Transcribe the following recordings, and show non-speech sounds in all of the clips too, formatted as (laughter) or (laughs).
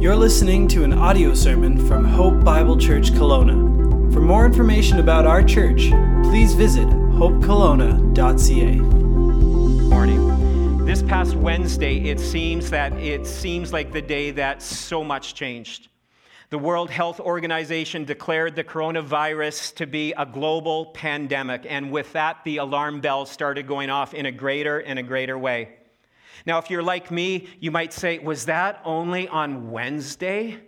You're listening to an audio sermon from Hope Bible Church Kelowna. For more information about our church, please visit hopekelowna.ca. morning. This past Wednesday, it seems that it seems like the day that so much changed. The World Health Organization declared the coronavirus to be a global pandemic, and with that, the alarm bells started going off in a greater and a greater way. Now, if you're like me, you might say, was that only on Wednesday?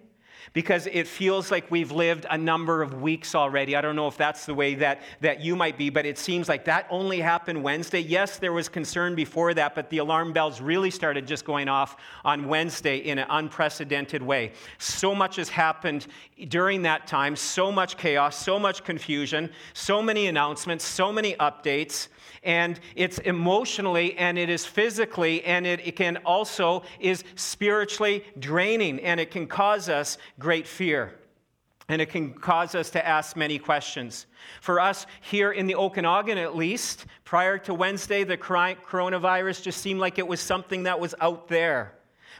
Because it feels like we've lived a number of weeks already. I don't know if that's the way that, that you might be, but it seems like that only happened Wednesday. Yes, there was concern before that, but the alarm bells really started just going off on Wednesday in an unprecedented way. So much has happened during that time, so much chaos, so much confusion, so many announcements, so many updates and it's emotionally and it is physically and it, it can also is spiritually draining and it can cause us great fear and it can cause us to ask many questions. For us here in the Okanagan, at least, prior to Wednesday, the coronavirus just seemed like it was something that was out there.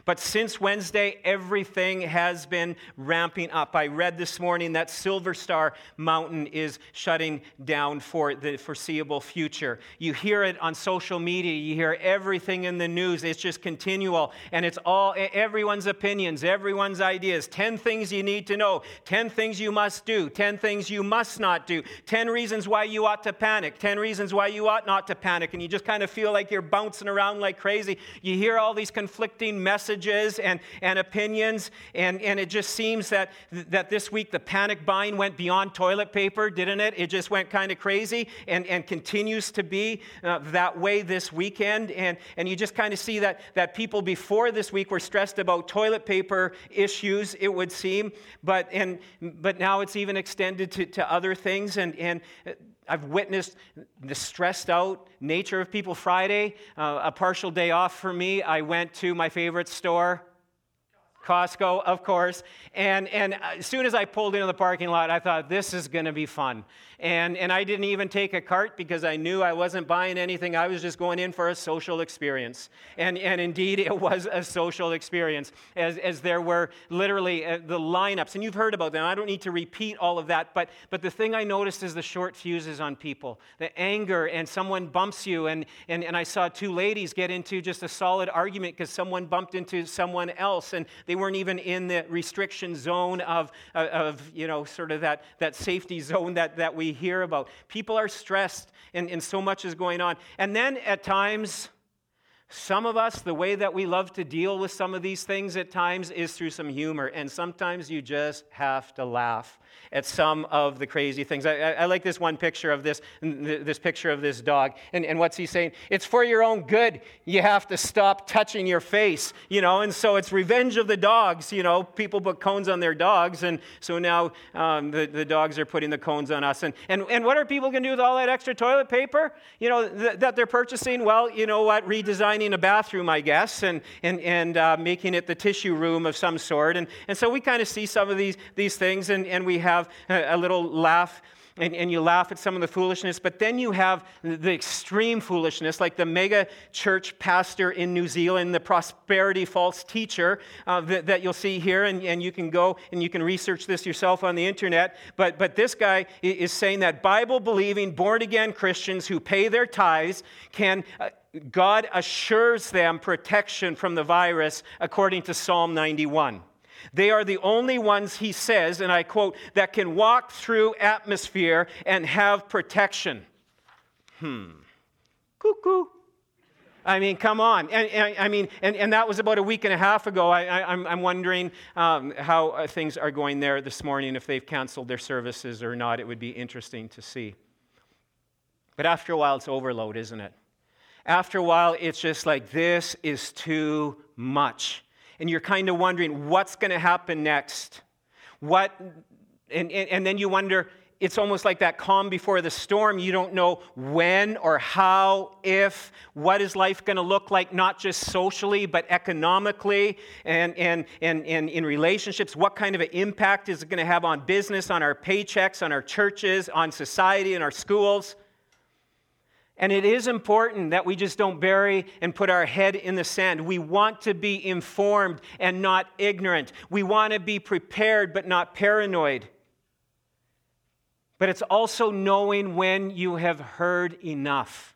But since Wednesday, everything has been ramping up. I read this morning that Silver Star Mountain is shutting down for the foreseeable future. You hear it on social media, you hear everything in the news. It's just continual, and it's all everyone's opinions, everyone's ideas. 10 things you need to know, 10 things you must do, 10 things you must not do, 10 reasons why you ought to panic, 10 reasons why you ought not to panic. And you just kind of feel like you're bouncing around like crazy. You hear all these conflicting messages and, and opinions. And, and it just seems that, that this week the panic buying went beyond toilet paper, didn't it? It just went kind of crazy and, and continues to be uh, that way this weekend. And, and you just kind of see that, that people before this week were stressed about toilet paper issues, it would seem. But, and, but now it's even extended to, to other things. And, and I've witnessed the stressed out nature of people. Friday, uh, a partial day off for me, I went to my favorite store, Costco, of course. And, and as soon as I pulled into the parking lot, I thought, this is going to be fun. And, and I didn't even take a cart because I knew I wasn't buying anything. I was just going in for a social experience. And, and indeed, it was a social experience, as, as there were literally uh, the lineups. And you've heard about them. I don't need to repeat all of that. But, but the thing I noticed is the short fuses on people the anger, and someone bumps you. And, and, and I saw two ladies get into just a solid argument because someone bumped into someone else. And they weren't even in the restriction zone of, uh, of you know, sort of that, that safety zone that, that we hear about. People are stressed, and, and so much is going on. And then at times, some of us, the way that we love to deal with some of these things at times is through some humor, and sometimes you just have to laugh at some of the crazy things. I, I, I like this one picture of this, this picture of this dog. And, and what's he saying? It's for your own good. You have to stop touching your face, you know. And so it's revenge of the dogs, you know. People put cones on their dogs, and so now um, the, the dogs are putting the cones on us. And, and, and what are people going to do with all that extra toilet paper, you know, th- that they're purchasing? Well, you know what? Redesigning a bathroom, I guess, and, and, and uh, making it the tissue room of some sort. And, and so we kind of see some of these, these things, and, and we have a little laugh and, and, you laugh at some of the foolishness, but then you have the extreme foolishness, like the mega church pastor in New Zealand, the prosperity false teacher uh, that, that, you'll see here, and, and you can go and you can research this yourself on the internet. But, but this guy is saying that Bible believing, born again Christians who pay their tithes can. Uh, God assures them protection from the virus according to Psalm 91. They are the only ones, he says, and I quote, that can walk through atmosphere and have protection. Hmm. Cuckoo. I mean, come on. And, and, I mean, and, and that was about a week and a half ago. I, am wondering um, how uh, things are going there this morning, if they've canceled their services or not. It would be interesting to see. But after a while, it's overload, isn't it? After a while, it's just like, this is too much and you're kind of wondering what's going to happen next. What, and, and, and then you wonder, it's almost like that calm before the storm. You don't know when or how, if, what is life going to look like, not just socially, but economically and, and, and, and in relationships. What kind of an impact is it going to have on business, on our paychecks, on our churches, on society, and our schools? And it is important that we just don't bury and put our head in the sand. We want to be informed and not ignorant. We want to be prepared but not paranoid. But it's also knowing when you have heard enough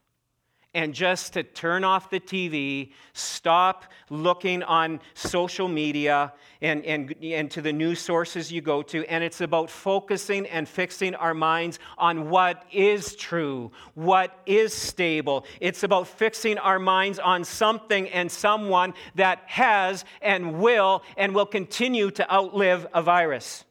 and just to turn off the TV, stop looking on social media and, and, and to the news sources you go to. And it's about focusing and fixing our minds on what is true, what is stable. It's about fixing our minds on something and someone that has and will and will continue to outlive a virus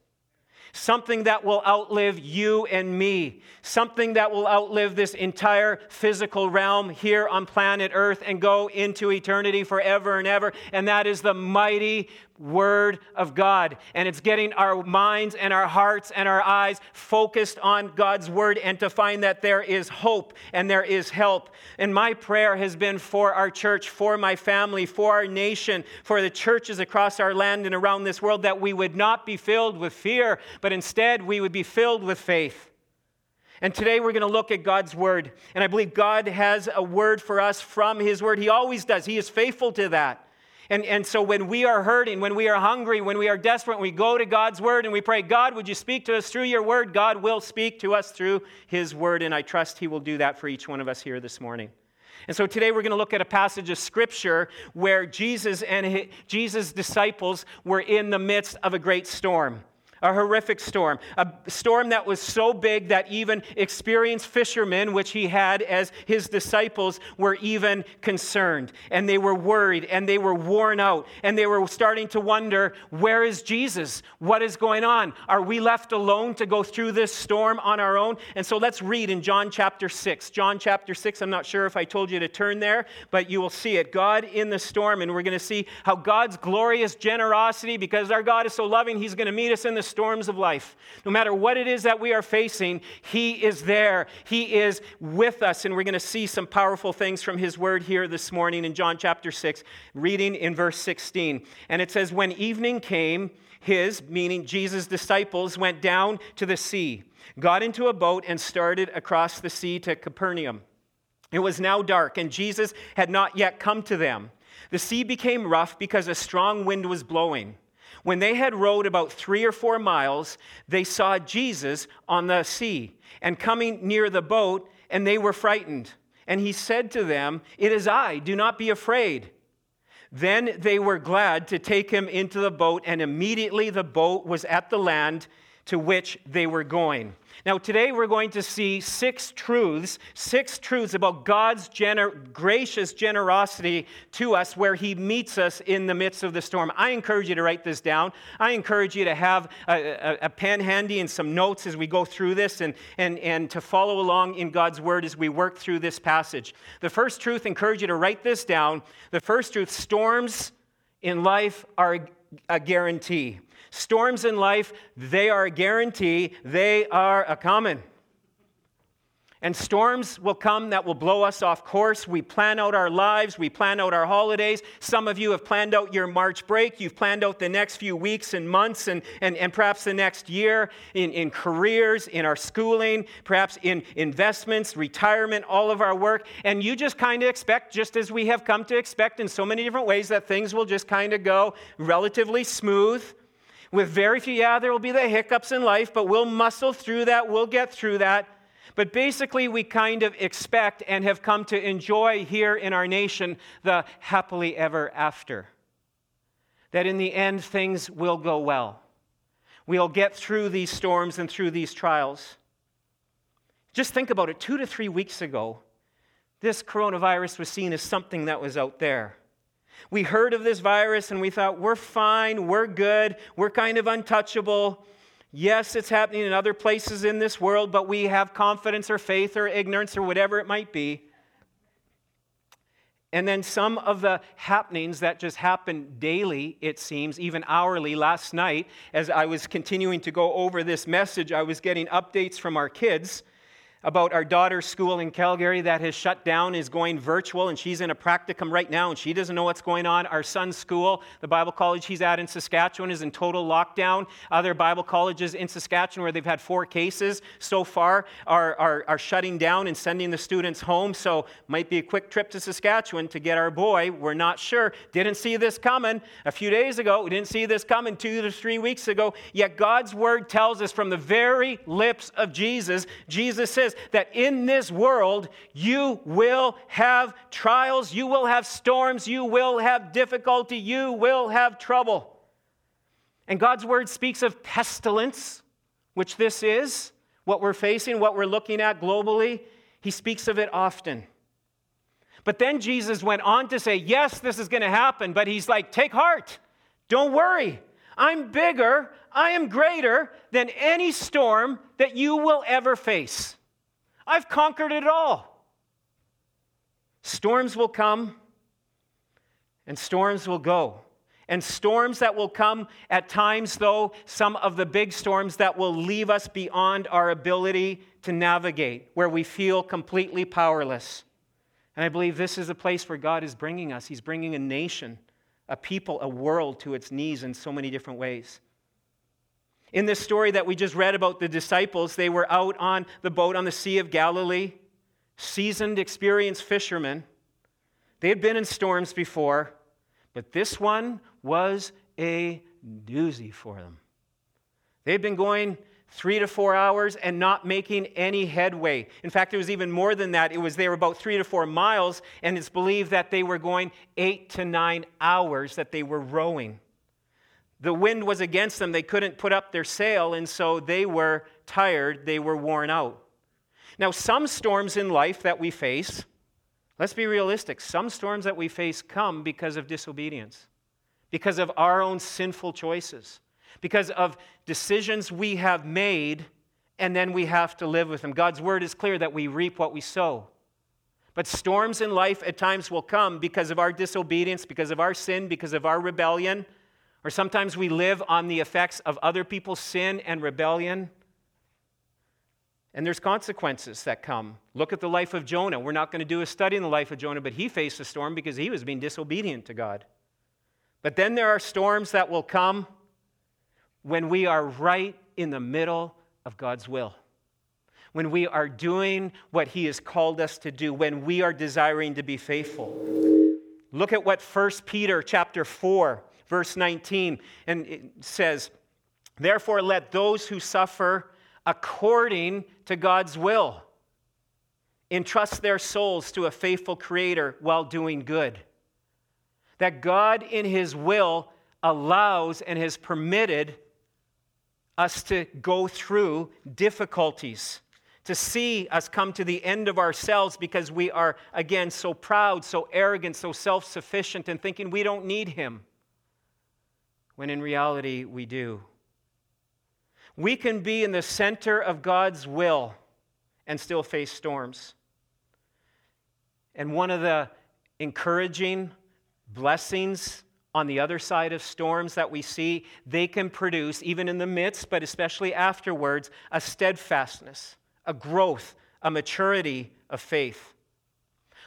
something that will outlive you and me, something that will outlive this entire physical realm here on planet Earth and go into eternity forever and ever. And that is the mighty Word of God. And it's getting our minds and our hearts and our eyes focused on God's Word and to find that there is hope and there is help. And my prayer has been for our church, for my family, for our nation, for the churches across our land and around this world that we would not be filled with fear, but instead we would be filled with faith. And today we're going to look at God's word. And I believe God has a word for us from his word. He always does. He is faithful to that. And, and so when we are hurting, when we are hungry, when we are desperate, we go to God's word and we pray, God, would you speak to us through your word? God will speak to us through his word, and I trust he will do that for each one of us here this morning. And so today we're going to look at a passage of scripture where Jesus and his, Jesus' disciples were in the midst of a great storm a horrific storm, a storm that was so big that even experienced fishermen, which he had as his disciples, were even concerned. And they were worried and they were worn out and they were starting to wonder where is Jesus? What is going on? Are we left alone to go through this storm on our own? And so let's read in John chapter 6. John chapter 6, I'm not sure if I told you to turn there, but you will see it. God in the storm, and we're going to see how God's glorious generosity, because our God is so loving, he's going to meet us in the storms of life. No matter what it is that we are facing, He is there. He is with us. And we're going to see some powerful things from His word here this morning in John chapter 6, reading in verse 16. And it says, When evening came, his, meaning Jesus' disciples, went down to the sea, got into a boat, and started across the sea to Capernaum. It was now dark, and Jesus had not yet come to them. The sea became rough because a strong wind was blowing. When they had rowed about three or four miles, they saw Jesus on the sea and coming near the boat, and they were frightened. And he said to them, It is I, do not be afraid. Then they were glad to take him into the boat, and immediately the boat was at the land to which they were going. Now, today we're going to see six truths, six truths about God's gener- gracious generosity to us where He meets us in the midst of the storm. I encourage you to write this down. I encourage you to have a, a, a pen handy and some notes as we go through this and, and, and to follow along in God's Word as we work through this passage. The first truth, encourage you to write this down. The first truth storms in life are a guarantee. Storms in life, they are a guarantee, they are a common. And storms will come that will blow us off course. We plan out our lives, we plan out our holidays. Some of you have planned out your March break, you've planned out the next few weeks and months and, and, and perhaps the next year in, in careers, in our schooling, perhaps in investments, retirement, all of our work. And you just kind of expect, just as we have come to expect in so many different ways, that things will just kind of go relatively smooth with very few, yeah, there will be the hiccups in life, but we'll muscle through that, we'll get through that. But basically, we kind of expect and have come to enjoy here in our nation the happily ever after. That in the end, things will go well. We'll get through these storms and through these trials. Just think about it two to three weeks ago, this coronavirus was seen as something that was out there. We heard of this virus and we thought, we're fine, we're good, we're kind of untouchable. Yes, it's happening in other places in this world, but we have confidence or faith or ignorance or whatever it might be. And then some of the happenings that just happen daily, it seems, even hourly. Last night, as I was continuing to go over this message, I was getting updates from our kids about our daughter's school in Calgary that has shut down, is going virtual, and she's in a practicum right now, and she doesn't know what's going on. Our son's school, the Bible college he's at in Saskatchewan, is in total lockdown. Other Bible colleges in Saskatchewan, where they've had four cases so far, are, are, are shutting down and sending the students home. So, might be a quick trip to Saskatchewan to get our boy. We're not sure. Didn't see this coming a few days ago. We didn't see this coming two to three weeks ago. Yet, God's word tells us from the very lips of Jesus, Jesus says, that in this world you will have trials, you will have storms, you will have difficulty, you will have trouble. And God's word speaks of pestilence, which this is, what we're facing, what we're looking at globally. He speaks of it often. But then Jesus went on to say, Yes, this is going to happen, but he's like, Take heart, don't worry. I'm bigger, I am greater than any storm that you will ever face. I've conquered it all. Storms will come and storms will go. And storms that will come at times, though, some of the big storms that will leave us beyond our ability to navigate, where we feel completely powerless. And I believe this is the place where God is bringing us. He's bringing a nation, a people, a world to its knees in so many different ways. In this story that we just read about the disciples, they were out on the boat on the Sea of Galilee, seasoned, experienced fishermen. They had been in storms before, but this one was a doozy for them. They'd been going three to four hours and not making any headway. In fact, it was even more than that. It was they were about three to four miles, and it's believed that they were going eight to nine hours that they were rowing. The wind was against them. They couldn't put up their sail, and so they were tired. They were worn out. Now, some storms in life that we face, let's be realistic, some storms that we face come because of disobedience, because of our own sinful choices, because of decisions we have made, and then we have to live with them. God's word is clear that we reap what we sow. But storms in life at times will come because of our disobedience, because of our sin, because of our rebellion. Or sometimes we live on the effects of other people's sin and rebellion. And there's consequences that come. Look at the life of Jonah. We're not going to do a study in the life of Jonah, but he faced a storm because he was being disobedient to God. But then there are storms that will come when we are right in the middle of God's will. When we are doing what he has called us to do, when we are desiring to be faithful. Look at what 1 Peter chapter 4 verse 19, and it says, Therefore, let those who suffer according to God's will entrust their souls to a faithful Creator while doing good. That God, in His will, allows and has permitted us to go through difficulties, to see us come to the end of ourselves because we are, again, so proud, so arrogant, so self sufficient, and thinking we don't need Him when in reality we do. We can be in the center of God's will and still face storms. And one of the encouraging blessings on the other side of storms that we see, they can produce, even in the midst, but especially afterwards, a steadfastness, a growth, a maturity of faith.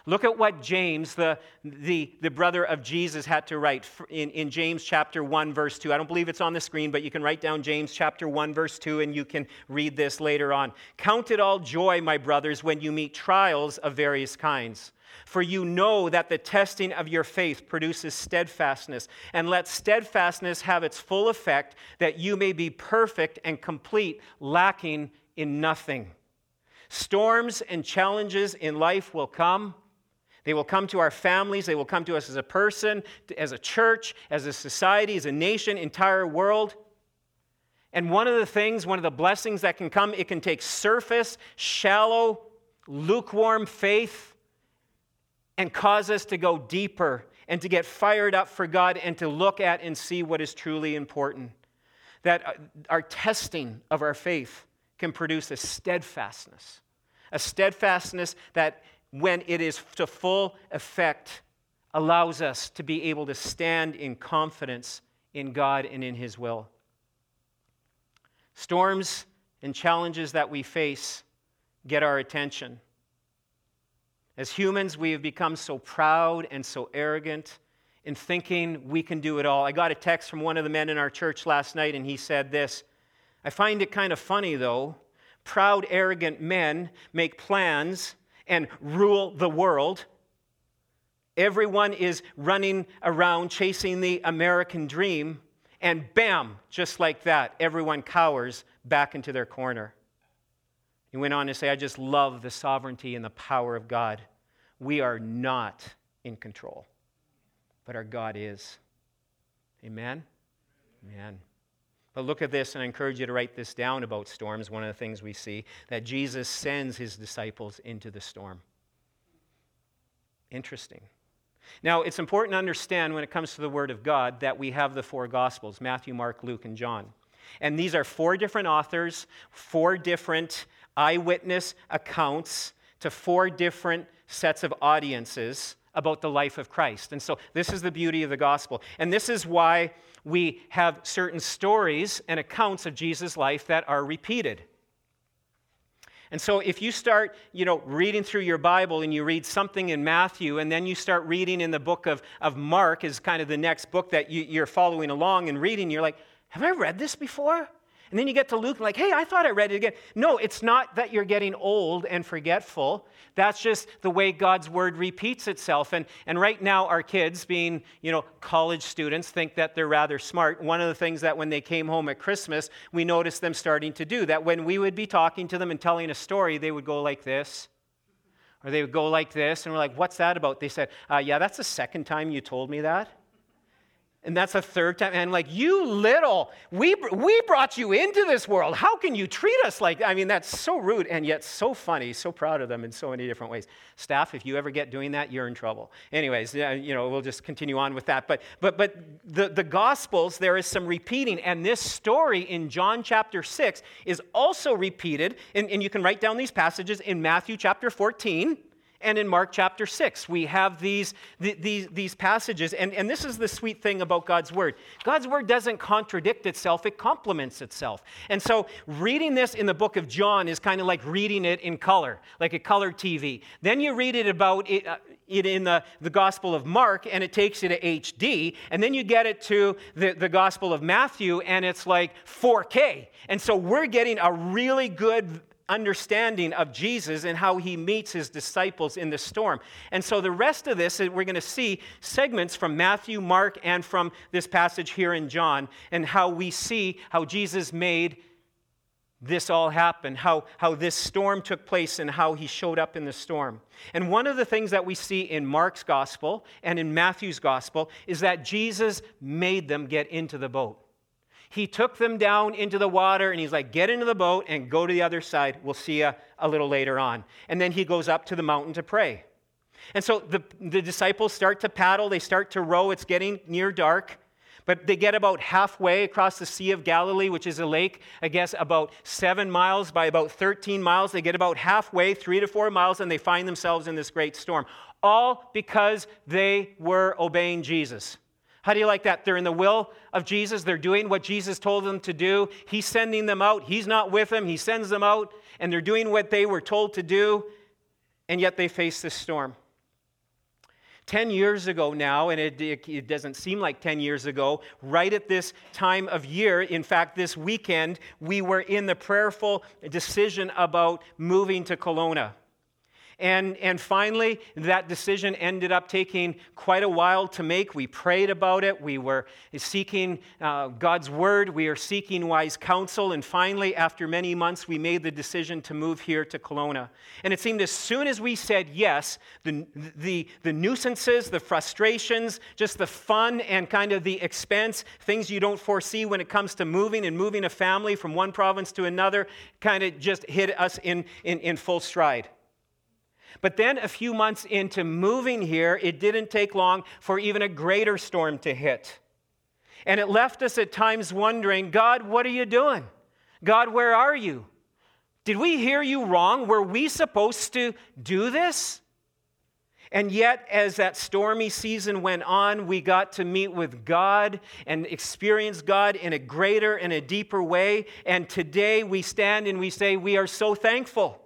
Look at what James, the, the, the brother of Jesus, had to write in, in James chapter 1, verse 2. I don't believe it's on the screen, but you can write down James chapter 1, verse 2, and you can read this later on. Count it all joy, my brothers, when you meet trials of various kinds. For you know that the testing of your faith produces steadfastness. And let steadfastness have its full effect, that you may be perfect and complete, lacking in nothing. Storms and challenges in life will come. They will come to our families. They will come to us as a person, as a church, as a society, as a nation, entire world. And one of the things, one of the blessings that can come, it can take surface, shallow, lukewarm faith and cause us to go deeper and to get fired up for God and to look at and see what is truly important. That uh, our testing of our faith can produce a steadfastness, a steadfastness that when it is to full effect, allows us to be able to stand in confidence in God and in His will. Storms and challenges that we face get our attention. As humans, we have become so proud and so arrogant in thinking we can do it all. I got a text from one of the men in our church last night, and he said this I find it kind of funny, though. Proud, arrogant men make plans and rule the world. Everyone is running around chasing the American dream, and bam, just like that, everyone cowers back into their corner. He went on to say, I just love the sovereignty and the power of God. We are not in control, but our God is. Amen? Amen. But look at this, and I encourage you to write this down about storms. One of the things we see that Jesus sends his disciples into the storm. Interesting. Now, it's important to understand when it comes to the Word of God that we have the four Gospels Matthew, Mark, Luke, and John. And these are four different authors, four different eyewitness accounts to four different sets of audiences about the life of Christ. And so, this is the beauty of the gospel. And this is why we have certain stories and accounts of Jesus' life that are repeated. And so if you start, you know, reading through your Bible and you read something in Matthew and then you start reading in the book of, of Mark is kind of the next book that you, you're following along and reading, you're like, have I read this before? And then you get to Luke, and like, hey, I thought I read it again. No, it's not that you're getting old and forgetful. That's just the way God's word repeats itself. And, and right now, our kids, being you know college students, think that they're rather smart. One of the things that when they came home at Christmas, we noticed them starting to do that when we would be talking to them and telling a story, they would go like this. Or they would go like this, and we're like, what's that about? They said, uh, yeah, that's the second time you told me that. And that's a third time. And like, you little, we, we brought you into this world. How can you treat us like I mean, that's so rude and yet so funny. So proud of them in so many different ways. Staff, if you ever get doing that, you're in trouble. Anyways, you know, we'll just continue on with that. But, but, but the, the Gospels, there is some repeating. And this story in John chapter 6 is also repeated. And, and you can write down these passages in Matthew chapter 14 and in Mark chapter 6, we have these, these, these passages. And, and this is the sweet thing about God's word God's word doesn't contradict itself, it complements itself. And so, reading this in the book of John is kind of like reading it in color, like a color TV. Then you read it about it, uh, it in the, the Gospel of Mark, and it takes you to HD. And then you get it to the, the Gospel of Matthew, and it's like 4K. And so, we're getting a really good understanding of Jesus and how he meets his disciples in the storm. And so the rest of this, we're going to see segments from Matthew, Mark, and from this passage here in John, and how we see how Jesus made this all happen, how, how this storm took place, and how he showed up in the storm. And one of the things that we see in Mark's gospel and in Matthew's gospel is that Jesus made them get into the boat. He took them down into the water and he's like, Get into the boat and go to the other side. We'll see you a little later on. And then he goes up to the mountain to pray. And so the, the disciples start to paddle, they start to row. It's getting near dark. But they get about halfway across the Sea of Galilee, which is a lake, I guess, about seven miles by about 13 miles. They get about halfway, three to four miles, and they find themselves in this great storm. All because they were obeying Jesus. How do you like that? They're in the will of Jesus. They're doing what Jesus told them to do. He's sending them out. He's not with them. He sends them out, and they're doing what they were told to do, and yet they face this storm. 10 years ago now, and it, it, it, doesn't seem like 10 years ago, right at this time of year, in fact, this weekend, we were in the prayerful decision about moving to Kelowna. And, and finally, that decision ended up taking quite a while to make. We prayed about it. We were seeking uh, God's word. We are seeking wise counsel. And finally, after many months, we made the decision to move here to Kelowna. And it seemed as soon as we said yes, the, the, the nuisances, the frustrations, just the fun and kind of the expense, things you don't foresee when it comes to moving and moving a family from one province to another, kind of just hit us in, in, in full stride. But then, a few months into moving here, it didn't take long for even a greater storm to hit. And it left us at times wondering God, what are you doing? God, where are you? Did we hear you wrong? Were we supposed to do this? And yet, as that stormy season went on, we got to meet with God and experience God in a greater and a deeper way. And today we stand and we say, We are so thankful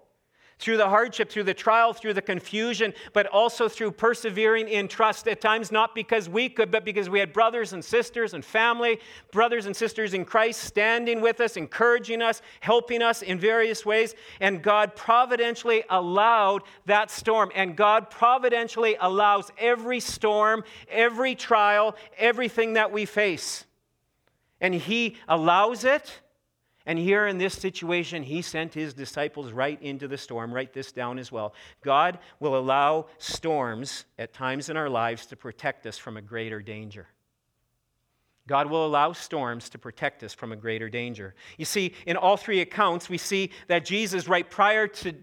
through the hardship, through the trial, through the confusion, but also through persevering in trust. At times, not because we could, but because we had brothers and sisters and family, brothers and sisters in Christ standing with us, encouraging us, helping us in various ways. And God providentially allowed that storm. And God providentially allows every storm, every trial, everything that we face. And He allows it and here in this situation, he sent his disciples right into the storm. Write this down as well. God will allow storms at times in our lives to protect us from a greater danger. God will allow storms to protect us from a greater danger. You see, in all three accounts, we see that Jesus, right prior to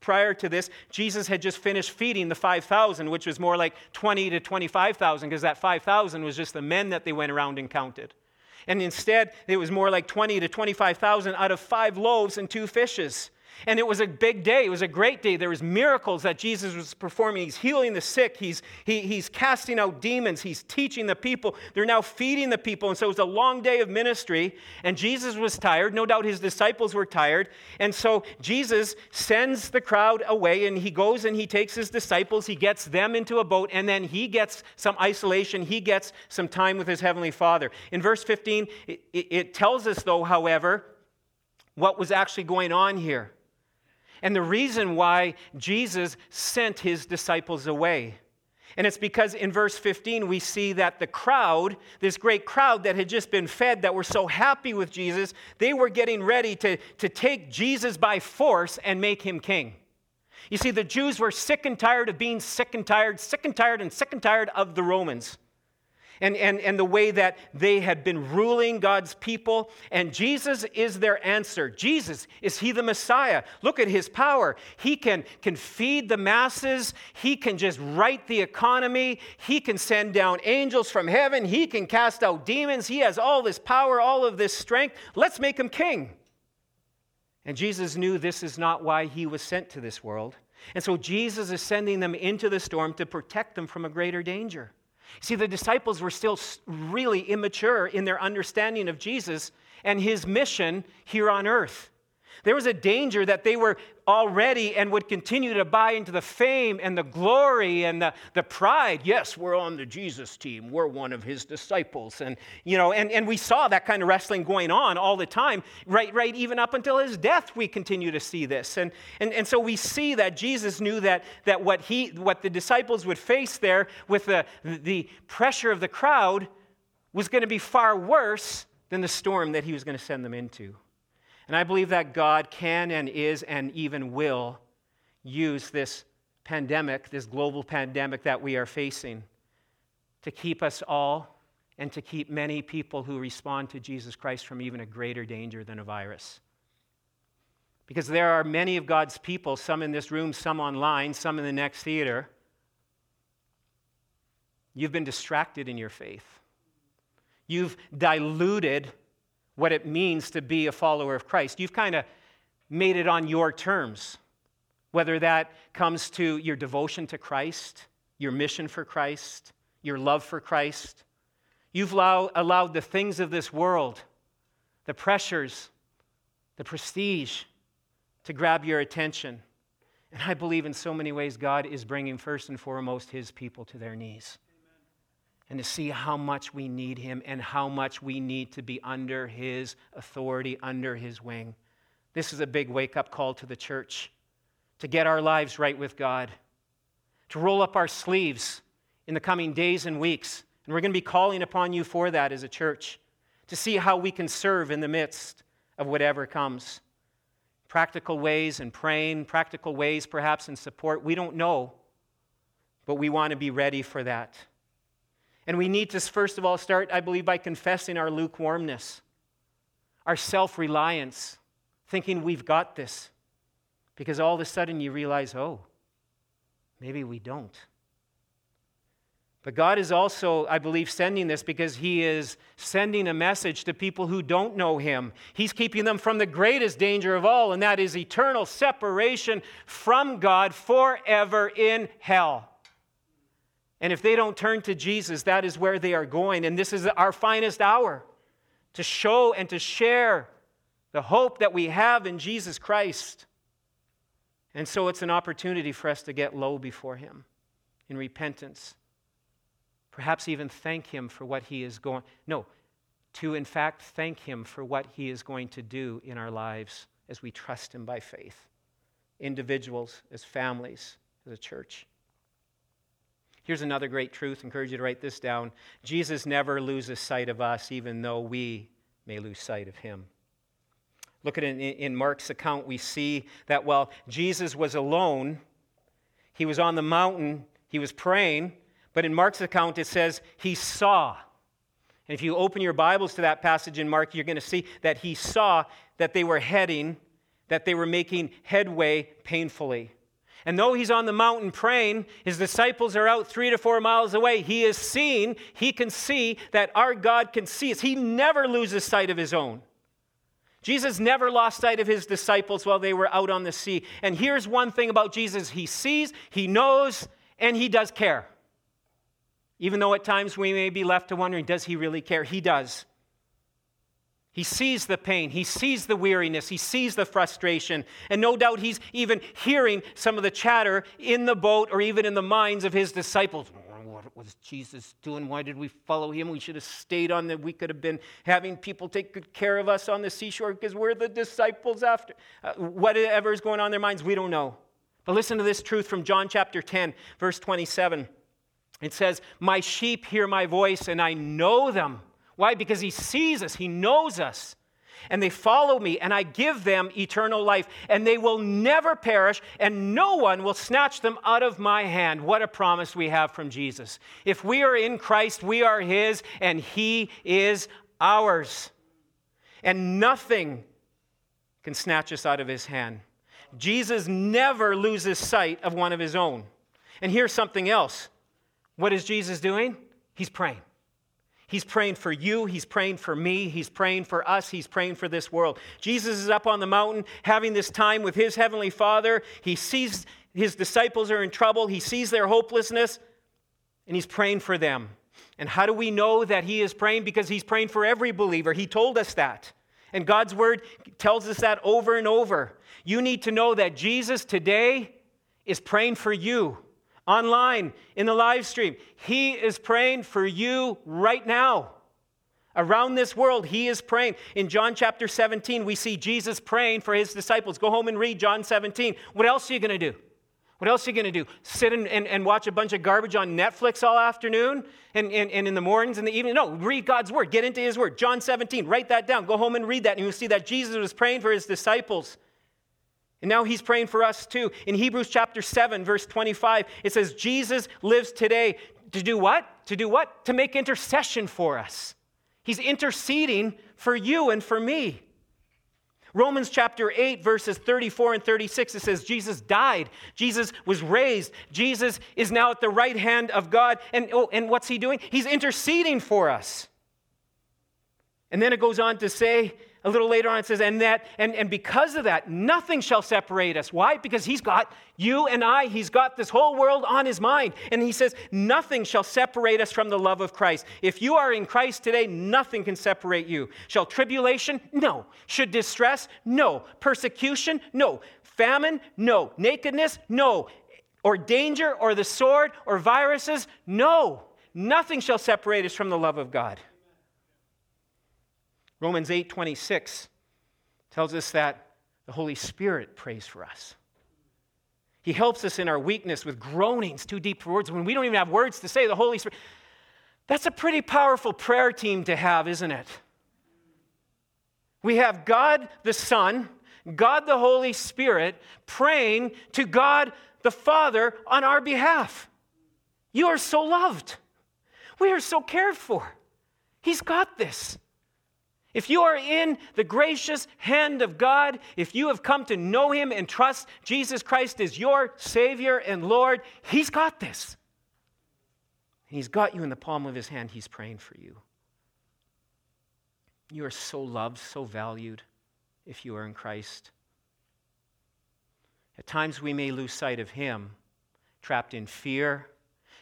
prior to this, Jesus had just finished feeding the 5,000, which was more like 20 to 25,000, because that 5,000 was just the men that they went around and counted. And instead, it was more like 20 to 25,000 out of five loaves and two fishes. And it was a big day. It was a great day. There was miracles that Jesus was performing. He's healing the sick. He's, he, he's casting out demons. He's teaching the people. They're now feeding the people. And so it was a long day of ministry. And Jesus was tired. No doubt his disciples were tired. And so Jesus sends the crowd away and he goes and he takes his disciples. He gets them into a boat. And then he gets some isolation. He gets some time with his heavenly Father. In verse 15, it, it tells us, though, however, what was actually going on here and the reason why Jesus sent his disciples away. And it's because in verse 15 we see that the crowd, this great crowd that had just been fed, that were so happy with Jesus, they were getting ready to, to take Jesus by force and make him king. You see, the Jews were sick and tired of being sick and tired, sick and tired, and sick and tired of the Romans and, and, and the way that they had been ruling God's people. And Jesus is their answer. Jesus, is he the Messiah? Look at his power. He can, can feed the masses, he can just right the economy, he can send down angels from heaven, he can cast out demons. He has all this power, all of this strength. Let's make him king. And Jesus knew this is not why he was sent to this world. And so Jesus is sending them into the storm to protect them from a greater danger. See, the disciples were still really immature in their understanding of Jesus and his mission here on earth. There was a danger that they were already and would continue to buy into the fame and the glory and the, the pride. Yes, we're on the Jesus team. We're one of his disciples. And, you know, and, and we saw that kind of wrestling going on all the time, right, right, even up until his death, we continue to see this. And, and, and so we see that Jesus knew that, that what, he, what the disciples would face there with the, the pressure of the crowd was going to be far worse than the storm that he was going to send them into. And I believe that God can and is and even will use this pandemic, this global pandemic that we are facing, to keep us all and to keep many people who respond to Jesus Christ from even a greater danger than a virus. Because there are many of God's people, some in this room, some online, some in the next theater. You've been distracted in your faith. You've diluted what it means to be a follower of Christ. You've kind of made it on your terms, whether that comes to your devotion to Christ, your mission for Christ, your love for Christ. You've allow, allowed the things of this world, the pressures, the prestige, to grab your attention. And I believe in so many ways God is bringing first and foremost his people to their knees and to see how much we need him and how much we need to be under his authority, under his wing. This is a big wake up call to the church to get our lives right with God, to roll up our sleeves in the coming days and weeks. And we're going to be calling upon you for that as a church, to see how we can serve in the midst of whatever comes. Practical ways and praying, practical ways perhaps in support. We don't know, but we want to be ready for that. And we need to, first of all, start, I believe, by confessing our lukewarmness, our self reliance, thinking we've got this. Because all of a sudden you realize, oh, maybe we don't. But God is also, I believe, sending this because He is sending a message to people who don't know Him. He's keeping them from the greatest danger of all, and that is eternal separation from God forever in hell. And if they don't turn to Jesus, that is where they are going. And this is our finest hour to show and to share the hope that we have in Jesus Christ. And so it's an opportunity for us to get low before Him in repentance. Perhaps even thank Him for what He is going. No, to in fact thank Him for what He is going to do in our lives as we trust Him by faith. Individuals, as families, as a church. Here's another great truth. I encourage you to write this down. Jesus never loses sight of us, even though we may lose sight of him. Look at in Mark's account, we see that while Jesus was alone, he was on the mountain, he was praying, but in Mark's account it says he saw. And if you open your Bibles to that passage in Mark, you're going to see that he saw that they were heading, that they were making headway painfully. And though he's on the mountain praying, his disciples are out three to four miles away. He is seen, he can see that our God can see us. He never loses sight of his own. Jesus never lost sight of his disciples while they were out on the sea. And here's one thing about Jesus He sees, He knows, and He does care. Even though at times we may be left to wondering, does He really care? He does. He sees the pain, he sees the weariness, he sees the frustration, and no doubt he's even hearing some of the chatter in the boat or even in the minds of his disciples what was Jesus doing? Why did we follow him? We should have stayed on the, we could have been having people take good care of us on the seashore because we're the disciples after. Uh, whatever is going on in their minds, we don't know. But listen to this truth from John chapter 10, verse 27. It says, My sheep hear my voice, and I know them. Why? Because he sees us, he knows us and they follow me, and I give them eternal life, and they will never perish, and no one will snatch them out of my hand. What a promise we have from Jesus. If we are in Christ, we are His, and He is ours. And nothing can snatch us out of His hand. Jesus never loses sight of one of His own. And here's something else. What is Jesus doing? He's praying. He's praying for you. He's praying for me. He's praying for us. He's praying for this world. Jesus is up on the mountain having this time with his heavenly Father. He sees his disciples are in trouble. He sees their hopelessness, and he's praying for them. And how do we know that he is praying? Because he's praying for every believer. He told us that. And God's word tells us that over and over. You need to know that Jesus today is praying for you online, in the live stream. He is praying for you right now. Around this world, he is praying. In John chapter 17, we see Jesus praying for his disciples. Go home and read John 17. What else are you going to do? What else are you going to do? Sit and, and, and, watch a bunch of garbage on Netflix all afternoon and, and, and in the mornings and the evening? No, read God's word. Get into his word. John 17, write that down. Go home and read that, and you'll see that Jesus was praying for his disciples. And now he's praying for us too. In Hebrews chapter 7, verse 25, it says, Jesus lives today to do what? To do what? To make intercession for us. He's interceding for you and for me. Romans chapter 8, verses 34 and 36, it says, Jesus died. Jesus was raised. Jesus is now at the right hand of God. And, oh, and what's he doing? He's interceding for us. And then it goes on to say, a little later on it says and that and, and because of that nothing shall separate us. Why? Because he's got you and i he's got this whole world on his mind. And he says nothing shall separate us from the love of christ. If you are in christ today nothing can separate you. Shall tribulation? No. Should distress? No. Persecution? No. Famine? No. Nakedness? No. Or danger? Or the sword? Or viruses? No. Nothing shall separate us from the love of god Romans 8:26 tells us that the Holy Spirit prays for us. He helps us in our weakness with groanings too deep for words when we don't even have words to say. The Holy Spirit. That's a pretty powerful prayer team to have, isn't it? We have God the Son, God the Holy Spirit praying to God the Father on our behalf. You are so loved. We are so cared for. He's got this. If you are in the gracious hand of God, if you have come to know Him and trust Jesus Christ as your Savior and Lord, He's got this. He's got you in the palm of His hand. He's praying for you. You are so loved, so valued if you are in Christ. At times we may lose sight of Him, trapped in fear,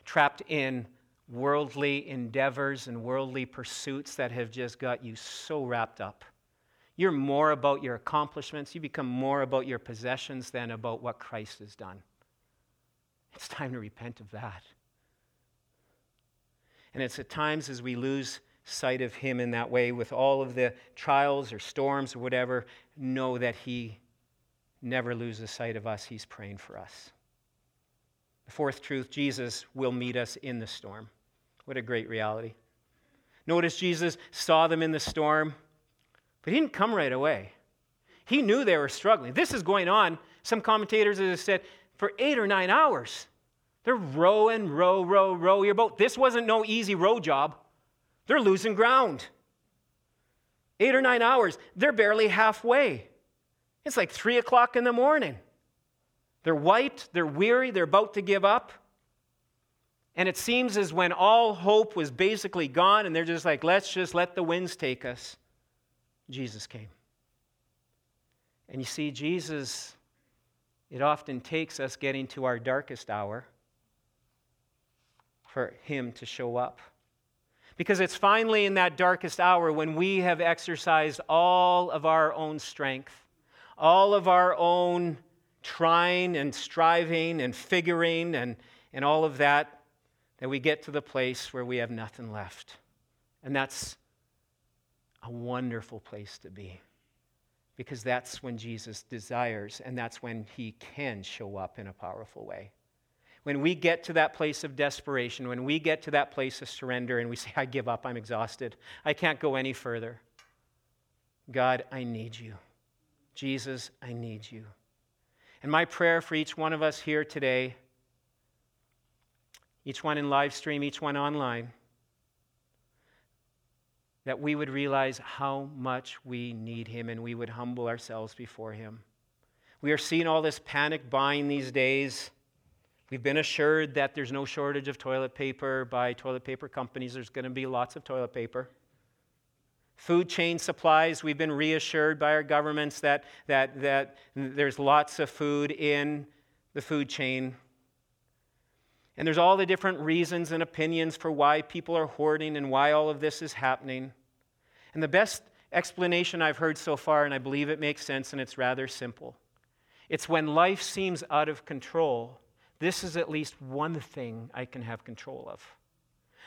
trapped in worldly endeavors and worldly pursuits that have just got you so wrapped up. You're more about your accomplishments. You become more about your possessions than about what Christ has done. It's time to repent of that. And it's at times as we lose sight of Him in that way, with all of the trials or storms or whatever, know that He never loses sight of us. He's praying for us. The fourth truth Jesus will meet us in the storm. What a great reality. Notice Jesus saw them in the storm, but he didn't come right away. He knew they were struggling. This is going on, some commentators have said, for eight or nine hours. They're rowing, row, row, row your boat. This wasn't no easy row job. They're losing ground. Eight or nine hours. They're barely halfway. It's like three o'clock in the morning. They're wiped, they're weary, they're about to give up. And it seems as when all hope was basically gone and they're just like, let's just let the winds take us. Jesus came. And you see, Jesus, it often takes us getting to our darkest hour for Him to show up. Because it's finally in that darkest hour when we have exercised all of our own strength, all of our own trying and striving and figuring and, and all of that, that we get to the place where we have nothing left. And that's a wonderful place to be because that's when Jesus desires and that's when he can show up in a powerful way. When we get to that place of desperation, when we get to that place of surrender and we say, I give up, I'm exhausted, I can't go any further. God, I need you. Jesus, I need you. And my prayer for each one of us here today, each one in live stream, each one online, that we would realize how much we need Him and we would humble ourselves before Him. We are seeing all this panic buying these days. We've been assured that there's no shortage of toilet paper by toilet paper companies. There's going to be lots of toilet paper. Food chain supplies, we've been reassured by our governments that, that, that there's lots of food in the food chain. And there's all the different reasons and opinions for why people are hoarding and why all of this is happening. And the best explanation I've heard so far, and I believe it makes sense and it's rather simple it's when life seems out of control, this is at least one thing I can have control of.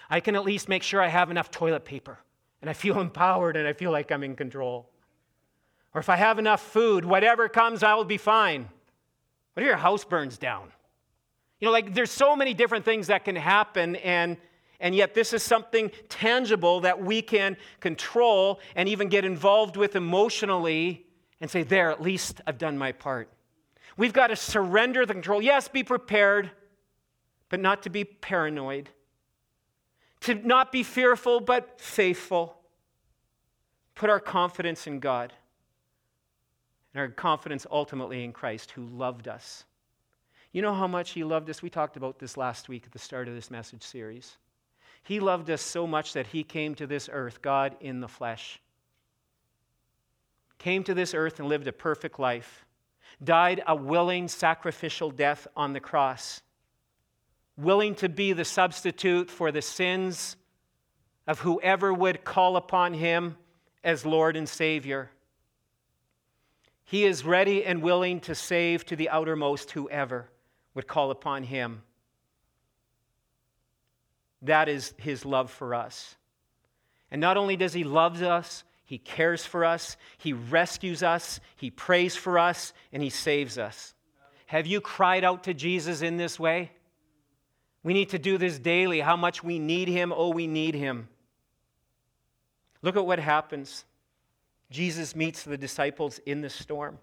I can at least make sure I have enough toilet paper and I feel (laughs) empowered and I feel like I'm in control. Or if I have enough food, whatever comes, I will be fine. What if your house burns down? You know, like there's so many different things that can happen, and, and yet this is something tangible that we can control and even get involved with emotionally and say, There, at least I've done my part. We've got to surrender the control. Yes, be prepared, but not to be paranoid to not be fearful, but faithful. Put our confidence in God and our confidence ultimately in Christ who loved us. You know how much He loved us? We talked about this last week at the start of this message series. He loved us so much that He came to this earth, God in the flesh. Came to this earth and lived a perfect life, died a willing sacrificial death on the cross willing to be the substitute for the sins of whoever would call upon him as Lord and Savior. He is ready and willing to save to the outermost whoever would call upon him. That is his love for us. And not only does he love us, he cares for us, he rescues us, he prays for us, and he saves us. Have you cried out to Jesus in this way? We need to do this daily. How much we need Him. Oh, we need Him. Look at what happens. Jesus meets the disciples in the storm.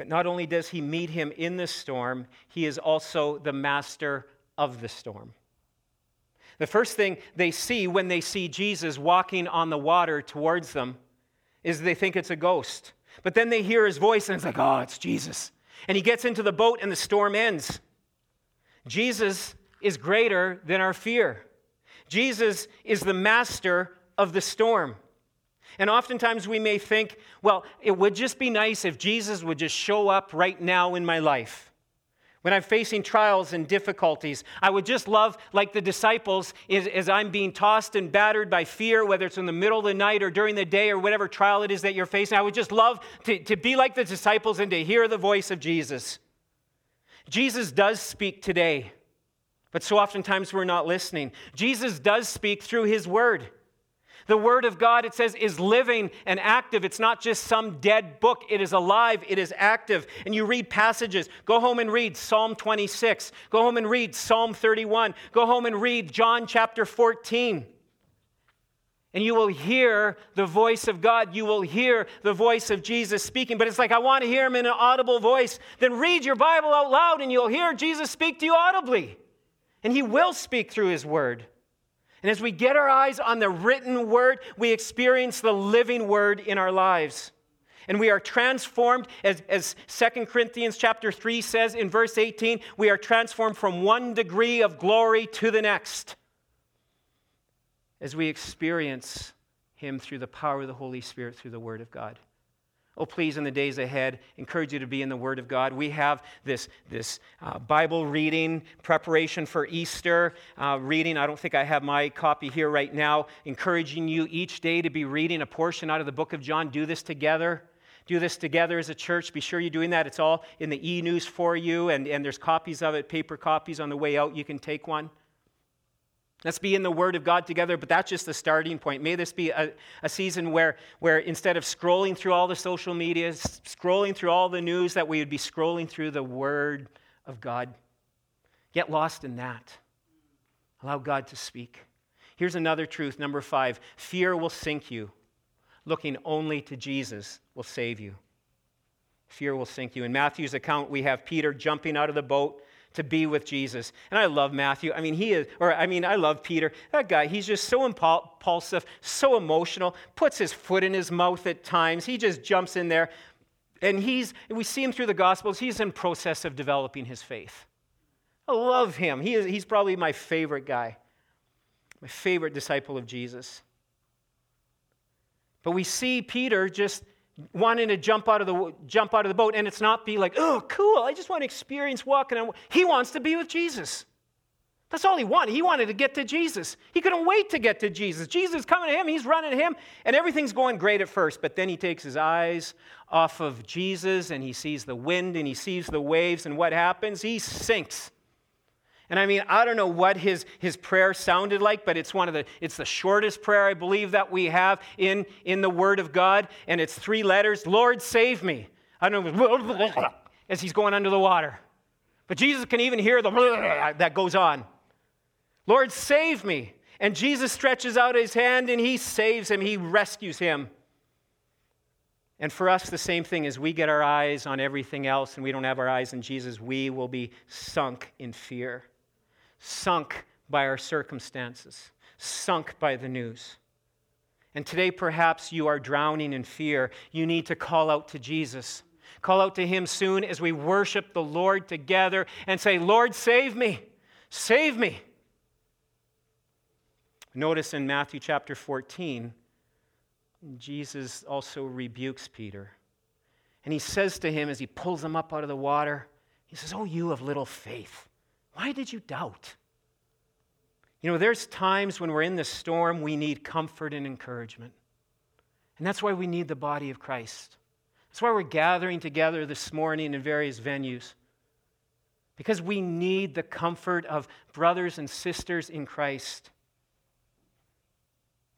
But not only does he meet him in the storm, he is also the master of the storm. The first thing they see when they see Jesus walking on the water towards them is they think it's a ghost. But then they hear his voice and it's like, oh, it's Jesus. And he gets into the boat and the storm ends. Jesus is greater than our fear. Jesus is the master of the storm. And oftentimes we may think, well, it would just be nice if Jesus would just show up right now in my life. when I'm facing trials and difficulties. I would just love, like the disciples, as, as, I'm being tossed and battered by fear, whether it's in the middle of the night or during the day or whatever trial it is that you're facing, I would just love to, to be like the disciples and to hear the voice of Jesus. Jesus does speak today, but so oftentimes we're not listening. Jesus does speak through his word. The Word of God, it says, is living and active. It's not just some dead book, it is alive, it is active. And you read passages. Go home and read Psalm 26. Go home and read Psalm 31. Go home and read John chapter 14. And you will hear the voice of God. You will hear the voice of Jesus speaking. But it's like, I want to hear him in an audible voice. Then read your Bible out loud and you'll hear Jesus speak to you audibly. And he will speak through his word. And as we get our eyes on the written word, we experience the living word in our lives. And we are transformed, as, as 2 Corinthians chapter 3 says in verse 18, we are transformed from one degree of glory to the next as we experience him through the power of the Holy Spirit through the Word of God. Oh, please, in the days ahead, encourage you to be in the Word of God. We have this, this uh, Bible reading preparation for Easter uh, reading. I don't think I have my copy here right now. Encouraging you each day to be reading a portion out of the book of John. Do this together. Do this together as a church. Be sure you're doing that. It's all in the e news for you, and, and there's copies of it, paper copies on the way out. You can take one. Let's be in the Word of God together, but that's just the starting point. May this be a, a, season where, where instead of scrolling through all the social media, scrolling through all the news, that we would be scrolling through the Word of God. Get lost in that. Allow God to speak. Here's another truth, number five fear will sink you. Looking only to Jesus will save you. Fear will sink you. In Matthew's account, we have Peter jumping out of the boat to be with Jesus. And I love Matthew. I mean, he is, or I mean, I love Peter. That guy, he's just so impulsive, so emotional, puts his foot in his mouth at times. He just jumps in there. And he's, we see him through the Gospels, he's in process of developing his faith. I love him. He is, he's probably my favorite guy, my favorite disciple of Jesus. But we see Peter just wanting to jump out of the jump out of the boat and it's not be like oh cool i just want to experience walking on he wants to be with jesus. That's all he wanted he wanted to get to jesus. He couldn't wait to get to jesus. Jesus is coming to him he's running to him and everything's going great at first but then he takes his eyes off of jesus and he sees the wind and he sees the waves and what happens? He sinks and I mean, I don't know what his, his prayer sounded like, but it's one of the, it's the shortest prayer I believe that we have in, in the Word of God. And it's three letters, Lord, save me. I don't know, (laughs) as he's going under the water. But Jesus can even hear the (laughs) that goes on. Lord, save me. And Jesus stretches out his hand and he saves him, he rescues him. And for us, the same thing as we get our eyes on everything else and we don't have our eyes on Jesus, we will be sunk in fear sunk by our circumstances, sunk by the news. And today, perhaps you are drowning in fear. You need to call out to Jesus. Call out to Him soon as we worship the Lord together and say, Lord, save me. Save me. Notice in Matthew chapter 14, Jesus also rebukes Peter. And he says to him as he pulls him up out of the water, he says, Oh, you of little faith. Why did you doubt? You know, there's times when we're in the storm, we need comfort and encouragement. And that's why we need the body of Christ. That's why we're gathering together this morning in various venues. Because we need the comfort of brothers and sisters in Christ.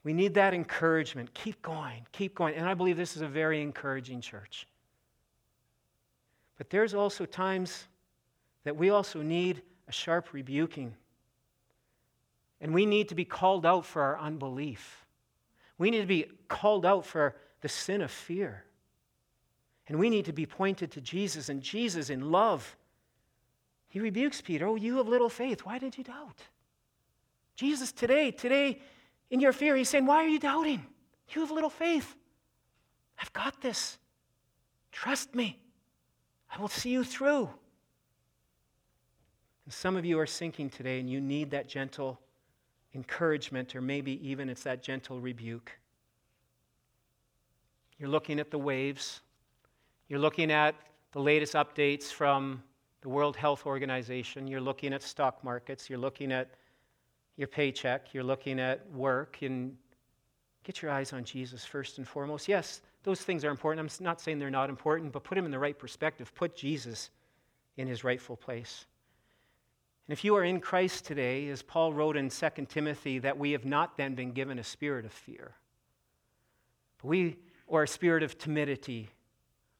We need that encouragement. Keep going, keep going. And I believe this is a very encouraging church. But there's also times that we also need a sharp rebuking. And we need to be called out for our unbelief. We need to be called out for the sin of fear. And we need to be pointed to Jesus. And Jesus, in love, he rebukes Peter. Oh, you have little faith. Why did you doubt? Jesus, today, today, in your fear, he's saying, Why are you doubting? You have little faith. I've got this. Trust me. I will see you through. Some of you are sinking today and you need that gentle encouragement, or maybe even it's that gentle rebuke. You're looking at the waves, you're looking at the latest updates from the World Health Organization, you're looking at stock markets, you're looking at your paycheck, you're looking at work, and get your eyes on Jesus first and foremost. Yes, those things are important. I'm not saying they're not important, but put them in the right perspective. Put Jesus in his rightful place. And if you are in Christ today, as Paul wrote in 2 Timothy, that we have not then been given a spirit of fear, but we, or a spirit of timidity,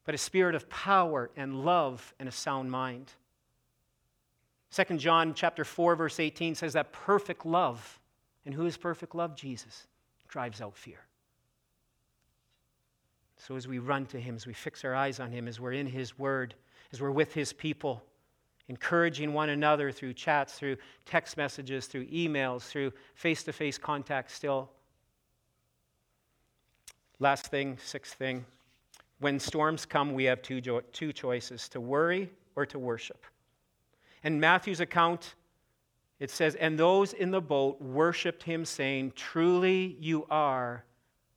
but a spirit of power and love and a sound mind. 2 John chapter 4 verse 18 says that perfect love, and who is perfect love? Jesus, drives out fear. So as we run to him, as we fix our eyes on him, as we're in his word, as we're with his people, encouraging one another through chats, through text messages, through emails, through face to face contact still. Last thing, sixth thing. When storms come, we have two, jo- two choices to worry or to worship. In Matthew's account, it says, And those in the boat worshiped him, saying, Truly you are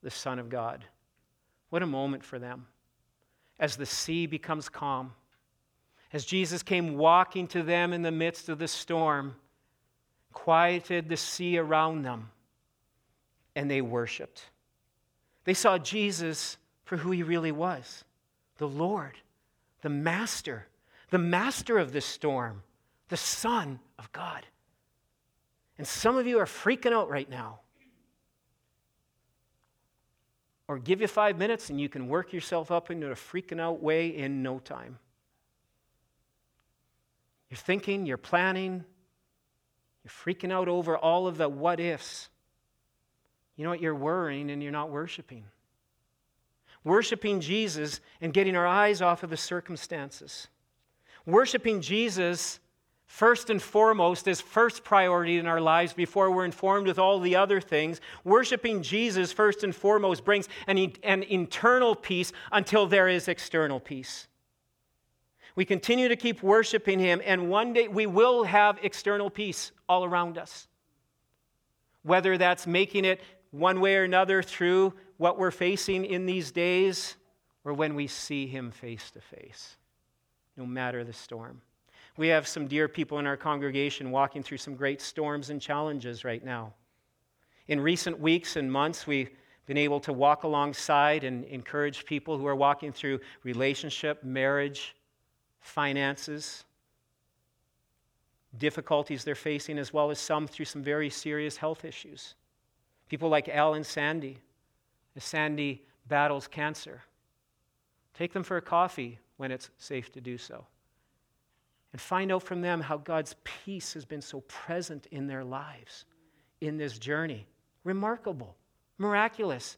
the Son of God. What a moment for them. As the sea becomes calm, as Jesus came walking to them in the midst of the storm, quieted the sea around them, and they worshiped. They saw Jesus for who he really was the Lord, the Master, the Master of the storm, the Son of God. And some of you are freaking out right now. Or give you five minutes and you can work yourself up into a freaking out way in no time. You're thinking, you're planning, you're freaking out over all of the what ifs. You know what? You're worrying and you're not worshiping. Worshiping Jesus and getting our eyes off of the circumstances. Worshiping Jesus first and foremost is first priority in our lives before we're informed with all the other things. Worshiping Jesus first and foremost brings an, an internal peace until there is external peace. We continue to keep worshiping Him, and one day we will have external peace all around us. Whether that's making it one way or another through what we're facing in these days, or when we see Him face to face, no matter the storm. We have some dear people in our congregation walking through some great storms and challenges right now. In recent weeks and months, we've been able to walk alongside and encourage people who are walking through relationship, marriage, finances, difficulties they're facing, as well as some through some very serious health issues. People like Al and Sandy, as Sandy battles cancer. Take them for a coffee when it's safe to do so. And find out from them how God's peace has been so present in their lives in this journey. Remarkable, miraculous.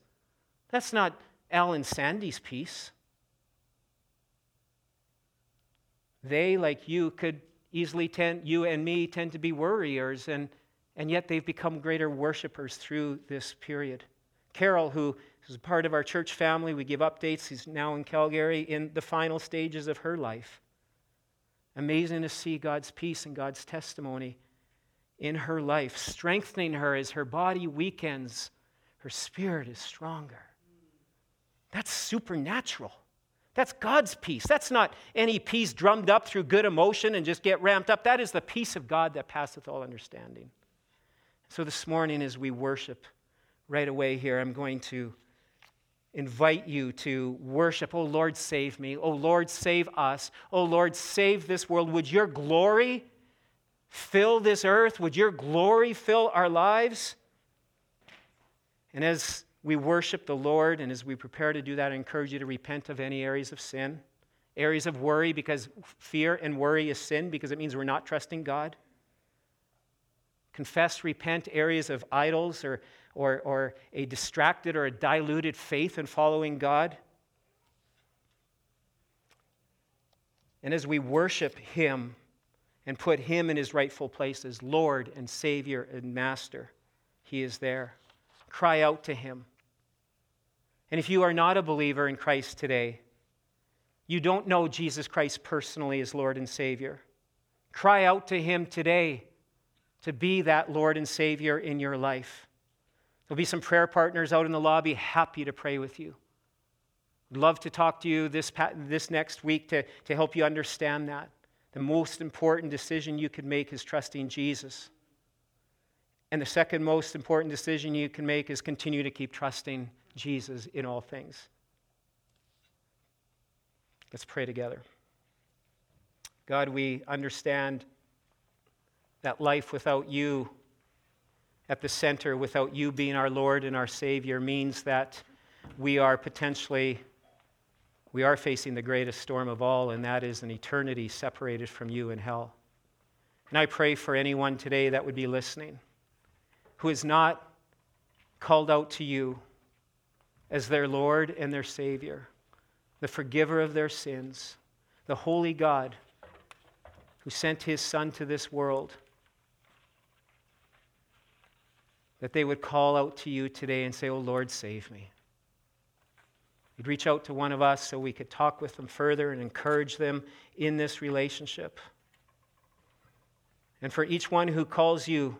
That's not Al and Sandy's peace. They, like you, could easily tend, you and me, tend to be worriers, and, and yet they've become greater worshipers through this period. Carol, who is part of our church family, we give updates. He's now in Calgary in the final stages of her life. Amazing to see God's peace and God's testimony in her life, strengthening her as her body weakens, her spirit is stronger. That's supernatural. That's God's peace. That's not any peace drummed up through good emotion and just get ramped up. That is the peace of God that passeth all understanding. So this morning, as we worship right away here, I'm going to invite you to worship. Oh Lord, save me. Oh Lord, save us. Oh Lord, save this world. Would your glory fill this earth? Would your glory fill our lives? And as we worship the Lord, and as we prepare to do that, I encourage you to repent of any areas of sin, areas of worry, because fear and worry is sin, because it means we're not trusting God. Confess, repent areas of idols or, or, or a distracted or a diluted faith in following God. And as we worship Him and put Him in His rightful place as Lord and Savior and Master, He is there. Cry out to Him. And if you are not a believer in Christ today, you don't know Jesus Christ personally as Lord and Savior, cry out to Him today to be that Lord and Savior in your life. There'll be some prayer partners out in the lobby happy to pray with you. Love to talk to you this, this next week to, to help you understand that. The most important decision you could make is trusting Jesus. And the second most important decision you can make is continue to keep trusting Jesus in all things. Let's pray together. God, we understand that life without you at the center, without you being our Lord and our Savior, means that we are potentially we are facing the greatest storm of all, and that is an eternity separated from you in hell. And I pray for anyone today that would be listening who is not called out to you as their Lord and their Savior, the forgiver of their sins, the holy God who sent his Son to this world, that they would call out to you today and say, Oh Lord, save me. You'd reach out to one of us so we could talk with them further and encourage them in this relationship. And for each one who calls you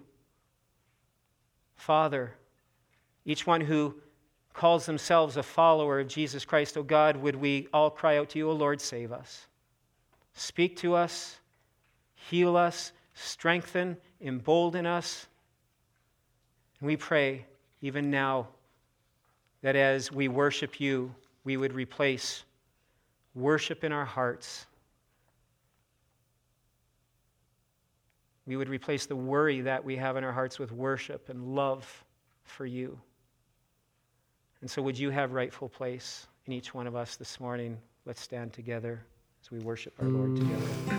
Father, each one who calls themselves a follower of Jesus Christ, oh God, would we all cry out to you, O oh Lord, save us. Speak to us, heal us, strengthen, embolden us. And we pray, even now, that as we worship you, we would replace worship in our hearts. We would replace the worry that we have in our hearts with worship and love for you. And so, would you have rightful place in each one of us this morning? Let's stand together as we worship our Lord together.